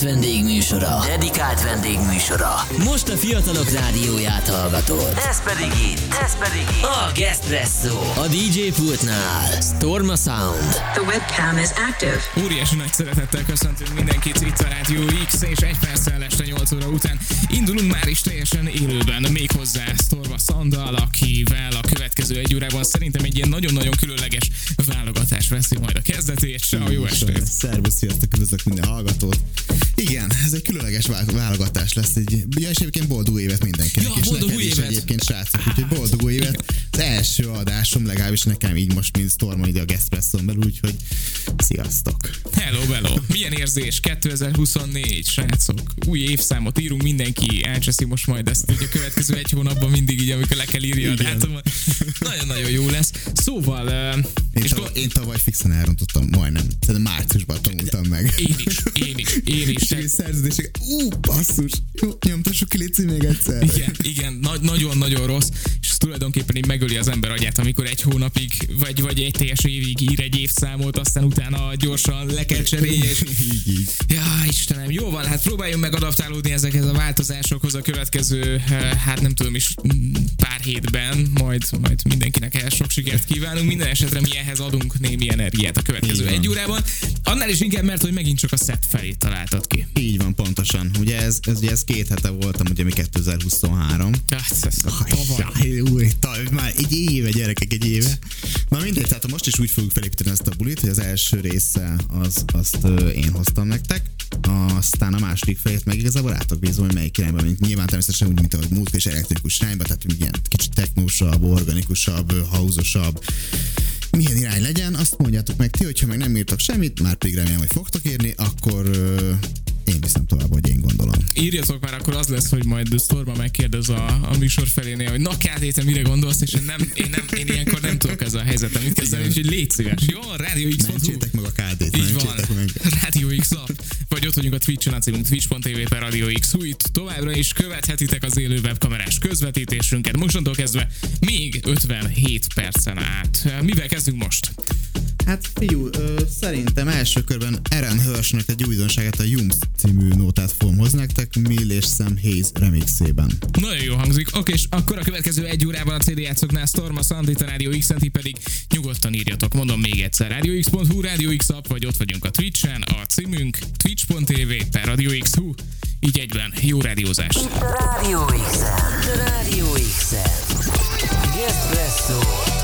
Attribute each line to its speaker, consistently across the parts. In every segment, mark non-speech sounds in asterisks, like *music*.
Speaker 1: dedikált vendégműsora. Dedikált vendégműsora. Most a fiatalok rádióját hallgatod. Ez pedig itt, ez pedig itt. A Gespresso. A DJ pultnál. Storma Sound.
Speaker 2: The webcam is active.
Speaker 3: Óriási nagy szeretettel köszöntünk mindenkit itt a Rádió X, és egy perccel este 8 óra után indulunk már is teljesen élőben, méghozzá Storma Sandal, akivel a következő egy órában szerintem egy ilyen nagyon-nagyon különleges válogatás veszi majd a kezdetét. Ciao, jó estét!
Speaker 4: Szervusz, sziasztok, üdvözlök minden hallgatót. Igen, ez egy különleges válogatás lesz. Egy, ja, és egyébként boldog új évet mindenkinek.
Speaker 3: Ja,
Speaker 4: és
Speaker 3: boldog új
Speaker 4: is
Speaker 3: évet!
Speaker 4: egyébként srácok, úgyhogy boldog új évet. Az első adásom legalábbis nekem így most, mint Stormon ide a Gespresson belül, úgyhogy sziasztok.
Speaker 3: Hello, hello! Milyen érzés? 2024, srácok. Új évszámot írunk, mindenki elcseszi most majd ezt ugye a következő egy hónapban mindig így, amikor le kell írni a dátumot. Nagyon-nagyon jó lesz. Szóval, uh,
Speaker 4: Én,
Speaker 3: és
Speaker 4: tavaly, én tavaly fixen elrontottam, majdnem. Szerintem márciusban tanultam meg.
Speaker 3: én is, én is, én is.
Speaker 4: És egy szerződések, ú, basszus, jó, nyomtassuk ki Léci még egyszer.
Speaker 3: Igen, igen, nagy, nagyon-nagyon rossz, és tulajdonképpen így megöli az ember agyát, amikor egy hónapig, vagy, vagy egy teljes évig ír egy évszámot, aztán utána gyorsan le kell cserélni, és. *laughs* Ja, Istenem, jó van, hát próbáljunk meg adaptálódni ezekhez a változásokhoz a következő, eh, hát nem tudom is, pár hétben, majd, majd mindenkinek ehhez sok sikert kívánunk. Minden esetre mi ehhez adunk némi energiát a következő egy órában. Annál is inkább, mert hogy megint csak a set felé találtad ki.
Speaker 4: Így van, pontosan. Ugye ez, ez, ugye ez két hete voltam, ugye mi 2023.
Speaker 3: Hát, ez tavaly.
Speaker 4: Ajjaj, új, tavaly, már egy éve, gyerekek, egy éve. Na mindegy, tehát most is úgy fogjuk felépíteni ezt a bulit, hogy az első része az, azt én hoztam nektek, aztán a második fejét meg igazából rátok bízom, hogy melyik irányba, mint nyilván természetesen úgy, mint ahogy múltkor is elektrikus irányba, tehát ilyen kicsit technósabb, organikusabb, hausosabb, milyen irány legyen, azt mondjátok meg ti, hogyha meg nem írtok semmit, már pedig remélem, hogy fogtok írni, akkor én viszem tovább, hogy én gondolom.
Speaker 3: Írjatok már, akkor az lesz, hogy majd Storma megkérdez a, a műsor felénél, hogy na Káté, te mire gondolsz, és én, nem, én, nem, én ilyenkor nem tudok ezzel a helyzetem mit kezdeni, úgyhogy légy szíves. Jó, Rádió X.
Speaker 4: Mentsétek meg a KD-t,
Speaker 3: Így van.
Speaker 4: meg.
Speaker 3: Rádió X app, vagy ott vagyunk a Twitch-en, a címünk twitch.tv per Radio X. Itt továbbra is követhetitek az élő webkamerás közvetítésünket. Mostantól kezdve még 57 percen át. Mivel kezdünk most?
Speaker 4: Hát fiú, ö, szerintem első körben Aaron Hirschnek egy újdonságát a Jums című nótát fogom hozni nektek, Mill és Sam Hayes remixében.
Speaker 3: Nagyon jó hangzik. Oké, és akkor a következő egy órában a CD játszoknál Storma Sandit, a Rádió x ti pedig nyugodtan írjatok. Mondom még egyszer, radiox.hu, Radio X app, vagy ott vagyunk a Twitch-en, a címünk twitch.tv per Radio X.hu. Így egyben jó rádiózást.
Speaker 1: Itt a Rádió x A Rádió x Gespresso.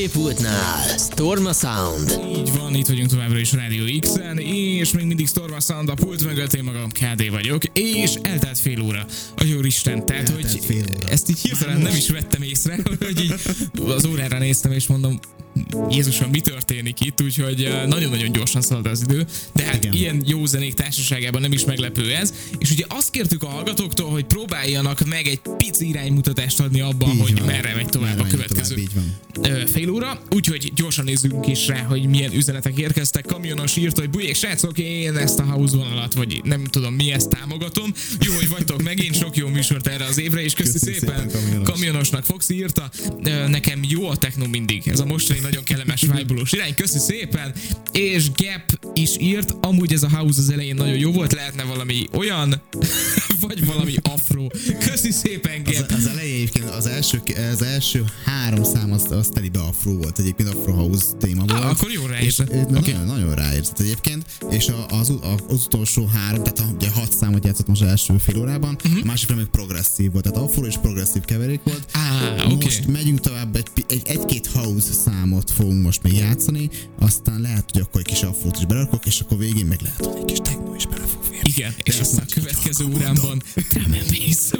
Speaker 1: DJ pultnál Storma Sound.
Speaker 3: Így van, itt vagyunk továbbra is Radio X-en, és még mindig Storma Sound a pult mögött, én magam KD vagyok, és eltelt fél óra. A jó Isten, tehát
Speaker 4: Eltelt
Speaker 3: hogy
Speaker 4: fél óra.
Speaker 3: ezt így hirtelen nem is vettem észre, *laughs* hogy így az órára néztem, és mondom, Jézusom, mi történik itt, úgyhogy eh, nagyon-nagyon gyorsan szalad az idő, de hát
Speaker 4: Igen.
Speaker 3: ilyen jó zenék társaságában nem is meglepő ez, és ugye azt kértük a hallgatóktól, hogy próbáljanak meg egy pici iránymutatást adni abban,
Speaker 4: Így
Speaker 3: hogy
Speaker 4: van.
Speaker 3: merre megy tovább
Speaker 4: Merre
Speaker 3: a következő
Speaker 4: tovább, így van.
Speaker 3: ö, fél óra, úgyhogy gyorsan nézzünk is rá, hogy milyen üzenetek érkeztek. Kamionos írta, hogy bujék, srácok, én ezt a house vonalat, vagy nem tudom mi ezt támogatom. Jó, hogy vagytok megint, sok jó műsort erre az évre, és köszi,
Speaker 4: Köszi
Speaker 3: szépen.
Speaker 4: szépen, Kamionos.
Speaker 3: Kamionosnak Foxy írta, ö, nekem jó a techno mindig, ez a mostani nagyon kellemes vibe irány, köszi szépen. És Gap is írt, amúgy ez a house az elején nagyon jó volt, lehetne valami olyan, *laughs* vagy valami afro. Köszi szépen,
Speaker 4: Az,
Speaker 3: Gap.
Speaker 4: az elején egyébként az első, az első három szám az, az telibe afro volt, egyébként afro house téma volt.
Speaker 3: Ah, akkor jó ráérzett.
Speaker 4: és
Speaker 3: Oké.
Speaker 4: nagyon, nagyon ráérzett egyébként, és a, az, az, utolsó három, tehát a, ugye hat számot játszott most az első fél órában, uh-huh. a másik meg progresszív volt, tehát afro és progresszív keverék volt.
Speaker 3: Á, oké.
Speaker 4: Most megyünk tovább, egy, egy, egy-két house számot fogunk most még játszani, aztán lehet, hogy akkor egy kis afrót is berakok, és akkor végén meg lehet, hogy egy kis techno is bele fog.
Speaker 3: Igen, és aztán a következő órámban drum and bass.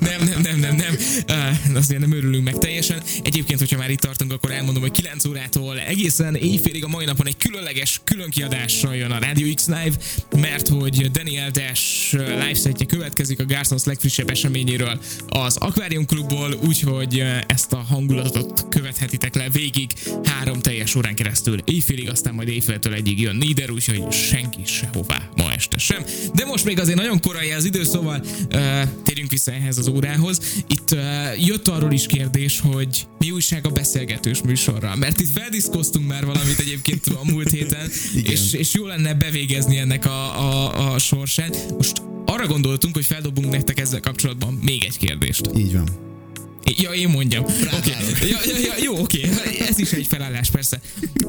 Speaker 3: Nem, nem, nem, nem, nem. Uh, azért nem örülünk meg teljesen. Egyébként, hogyha már itt tartunk, akkor elmondom, hogy 9 órától egészen éjfélig a mai napon egy különleges különkiadással jön a Radio X Live, mert hogy Daniel Dash live setje következik a Garsons legfrissebb eseményéről az Aquarium Klubból, úgyhogy uh, ezt a hangulatot követhetitek le végig három teljes órán keresztül. Éjfélig, aztán majd éjféltől egyig jön Nieder, úgyhogy senki sehová ma este sem. De most még azért nagyon korai az idő, szóval uh, térjünk vissza ehhez az órához. Itt uh, jött arról is kérdés, hogy mi újság a beszélgetős műsorral, mert itt feldiszkoztunk már valamit egyébként a múlt héten, és, és jó lenne bevégezni ennek a, a, a sorsát. Most arra gondoltunk, hogy feldobunk nektek ezzel kapcsolatban még egy kérdést.
Speaker 4: Így van.
Speaker 3: Ja, én mondjam. Oké.
Speaker 4: Ráállok.
Speaker 3: Ja, ja, ja, jó, oké. Ez is egy felállás, persze.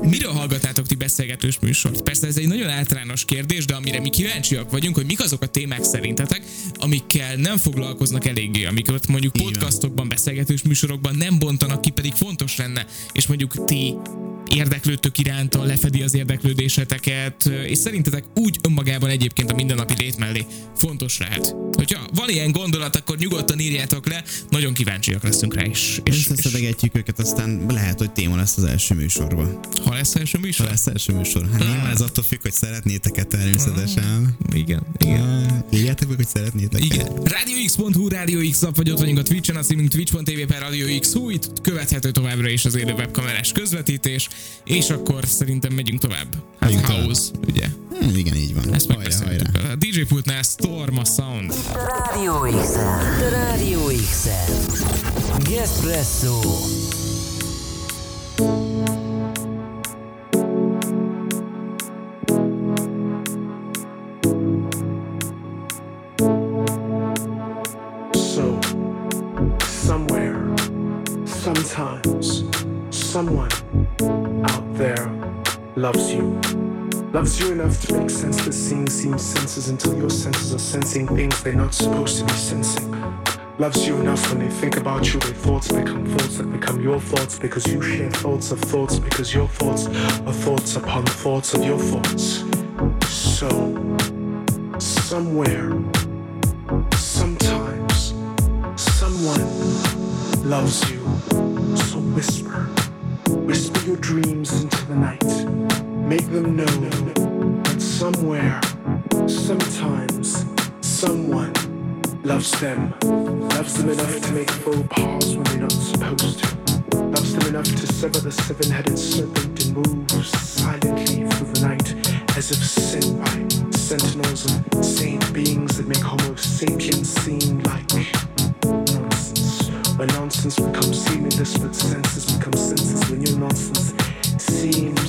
Speaker 3: Miről hallgatnátok ti beszélgetős műsort? Persze ez egy nagyon általános kérdés, de amire mi kíváncsiak vagyunk, hogy mik azok a témák szerintetek, amikkel nem foglalkoznak eléggé, amiket mondjuk podcastokban, beszélgetős műsorokban nem bontanak ki, pedig fontos lenne, és mondjuk ti érdeklődtök iránta lefedi az érdeklődéseteket, és szerintetek úgy önmagában egyébként a mindennapi lét mellé fontos lehet. Hogyha van ilyen gondolat, akkor nyugodtan írjátok le, nagyon kíváncsiak leszünk rá is. És, és
Speaker 4: Összeszedegetjük őket, aztán lehet, hogy téma lesz az első műsorban.
Speaker 3: ha lesz első műsor?
Speaker 4: Ha lesz első műsor. Hát nyilván ez attól függ, hogy szeretnétek-e természetesen.
Speaker 3: Igen, igen.
Speaker 4: Ah, Írjátok meg, hogy szeretnétek
Speaker 3: Igen. RadioX.hu, Radio X nap vagyok vagyunk a Twitch-en, a címünk twitch.tv per Radio X Hú, itt követhető továbbra is az élő webkamerás közvetítés, és akkor szerintem megyünk tovább. Hát house, ugye?
Speaker 4: Hát, igen, így van.
Speaker 3: Ezt megbeszéltük.
Speaker 4: hajrá.
Speaker 3: A DJ pultnál Storm a Sound.
Speaker 1: Radio X-en. Radio X-en. Gespresso.
Speaker 5: So, somewhere, sometimes, someone out there loves you. Loves you enough to make sense that seeing seems senses until your senses are sensing things they're not supposed to be sensing. Loves you enough when they think about you, their thoughts become thoughts that become your thoughts because you share thoughts of thoughts because your thoughts are thoughts upon thoughts of your thoughts. So, somewhere, sometimes, someone loves you. So whisper, whisper your dreams into the night. Make them know that somewhere, sometimes, someone loves them. Loves them enough to make faux pas when they're not supposed to. Loves them enough to sever the seven-headed serpent and move silently through the night as if sent by sentinels of saint beings that make Homo sapiens seem like nonsense. When nonsense becomes seamless, but senses become senses when your nonsense seems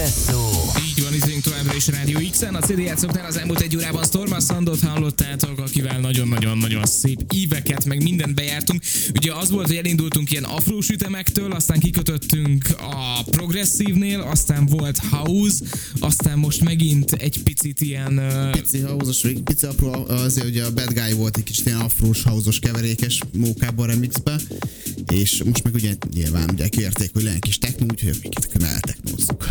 Speaker 1: Espresso.
Speaker 3: Így van, itt továbbra is Rádió X-en. A CD játszoknál az elmúlt egy órában Storma Sandot hallottátok, akivel nagyon-nagyon-nagyon szép éveket, meg mindent bejártunk. Ugye az volt, hogy elindultunk ilyen afrós ütemektől, aztán kikötöttünk a progresszívnél, aztán volt house, aztán most megint egy picit ilyen... Uh...
Speaker 4: Pici house pici apró, azért ugye a Bad Guy volt egy kicsit ilyen afrós, house keverékes mókában remixbe, és most meg ugye nyilván ugye kérték, hogy legyen kis techno, úgyhogy minket akkor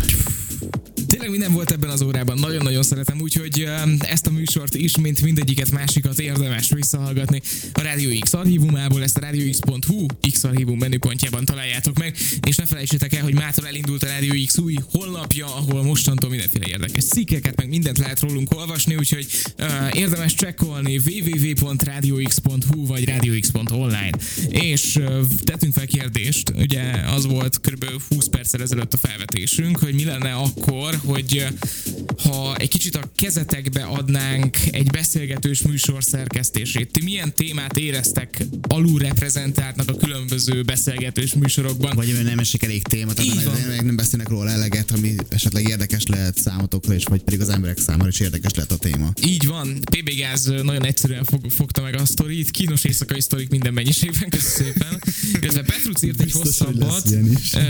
Speaker 3: Tényleg minden volt ebben az órában, nagyon-nagyon szeretem, úgyhogy ezt a műsort is, mint mindegyiket másikat érdemes visszahallgatni a Radio X archívumából, ezt a radiox.hu X archívum menüpontjában találjátok meg, és ne felejtsétek el, hogy mától elindult a Radio X új honlapja, ahol mostantól mindenféle érdekes cikkeket, meg mindent lehet rólunk olvasni, úgyhogy uh, érdemes csekkolni www.radiox.hu vagy radiox.online. És uh, tettünk fel kérdést, ugye az volt kb. 20 perccel ezelőtt a felvetésünk, hogy mi lenne akkor, hogy ha egy kicsit a kezetekbe adnánk egy beszélgetős műsor szerkesztését, ti milyen témát éreztek alulreprezentáltnak a különböző beszélgetős műsorokban?
Speaker 4: Vagy nem esik elég téma, tehát nem, nem beszélnek róla eleget, ami esetleg érdekes lehet számotokra, és vagy pedig az emberek számára is érdekes lehet a téma.
Speaker 3: Így van, PB Gáz nagyon egyszerűen fog, fogta meg a sztorit, kínos éjszakai sztorik minden mennyiségben, köszönöm szépen. Illetve Petruc írt egy Biztos, hosszabbat.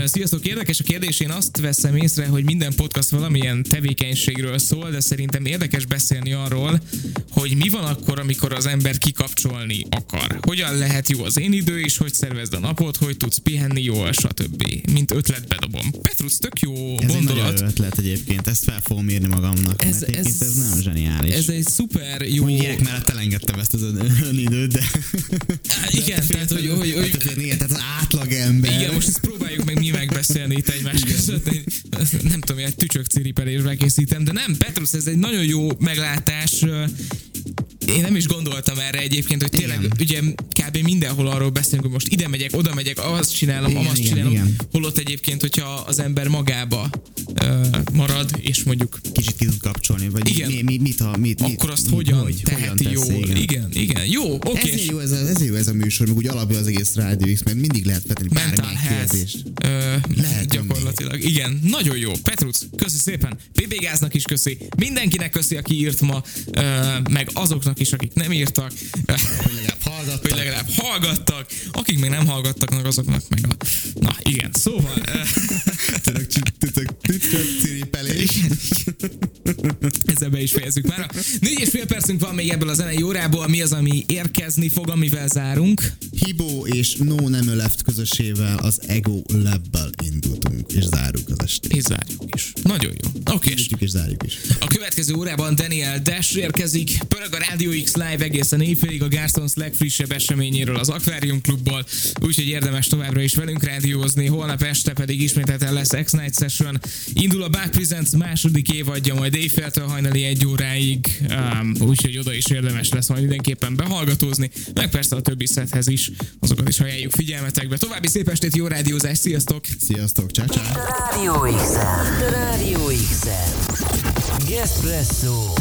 Speaker 3: Sziasztok, érdekes a kérdés, én azt veszem észre, hogy minden podcast valamilyen tevékenységről szól, de szerintem érdekes beszélni arról, hogy mi van akkor, amikor az ember kikapcsolni akar. Hogyan lehet jó az én idő, és hogy szervezd a napot, hogy tudsz pihenni jól, stb. Mint ötlet bedobom. Petrus, tök jó
Speaker 4: ez
Speaker 3: gondolat.
Speaker 4: Ez egy ötlet egyébként, ezt fel fogom írni magamnak, ez, mert ez, ez nem zseniális.
Speaker 3: Ez egy szuper jó...
Speaker 4: Mondják, mert elengedtem ezt az időt, de...
Speaker 3: igen, tehát, hogy, hogy, hogy...
Speaker 4: Hát, igen, tehát az átlag ember.
Speaker 3: Igen, most ezt próbáljuk meg mi megbeszélni itt egymás között. Nem tudom, egy tücsök ciripelésbe készítem, de nem, Petrus, ez egy nagyon jó meglátás én nem is gondoltam erre egyébként, hogy tényleg igen. ugye kb. mindenhol arról beszélünk, hogy most ide megyek, oda megyek, azt csinálom, igen, azt csinálom. Igen. Holott egyébként, hogyha az ember magába uh, marad, és mondjuk
Speaker 4: kicsit ki tud kapcsolni, vagy igen. Mi, mi, mit, a, mit,
Speaker 3: akkor azt mit, hogyan hogy, teheti hogyan jól. Igen. igen, igen, jó, oké. Okay.
Speaker 4: Ezért jó ez, a, ezért jó ez a műsor, meg úgy alapja az egész Rádió X, mert mindig lehet feltenni bármilyen kérdést.
Speaker 3: Uh, lehet *laughs* gyakorlatilag, mindig. igen, nagyon jó. Petruc, köszi szépen. PB Gáznak is köszi. Mindenkinek köszi, aki írt ma, uh, meg azoknak is, akik nem írtak,
Speaker 4: hogy legalább hallgattak,
Speaker 3: hogy legalább hallgattak, akik még nem hallgattak, azoknak meg a... Na igen, szóval... Ezzel be is fejezzük már. Négy és fél percünk van még ebből a zenei órából. Mi az, ami érkezni fog, amivel zárunk?
Speaker 4: Hibo és No Nem Left közösével az Ego Lab-bel indultunk, és zárjuk az estét.
Speaker 3: És zárjuk is. Nagyon jó. Oké.
Speaker 4: Okay. és zárjuk is.
Speaker 3: A következő órában Daniel Dash érkezik. Pörög a Radio X Live egészen éjfélig a Garstons legfrissebb eseményéről az Aquarium Klubból, úgyhogy érdemes továbbra is velünk rádiózni. Holnap este pedig ismételten lesz X-Night Session. Indul a Back Presents második évadja, majd éjféltől hajnali egy óráig, um, úgyhogy oda is érdemes lesz majd mindenképpen behallgatózni, meg persze a többi szethez is, azokat is ajánljuk figyelmetekbe. További szép estét, jó rádiózás, sziasztok!
Speaker 4: Sziasztok, ciao, ciao.
Speaker 1: Radio X-en, Radio X-en. Gespresso.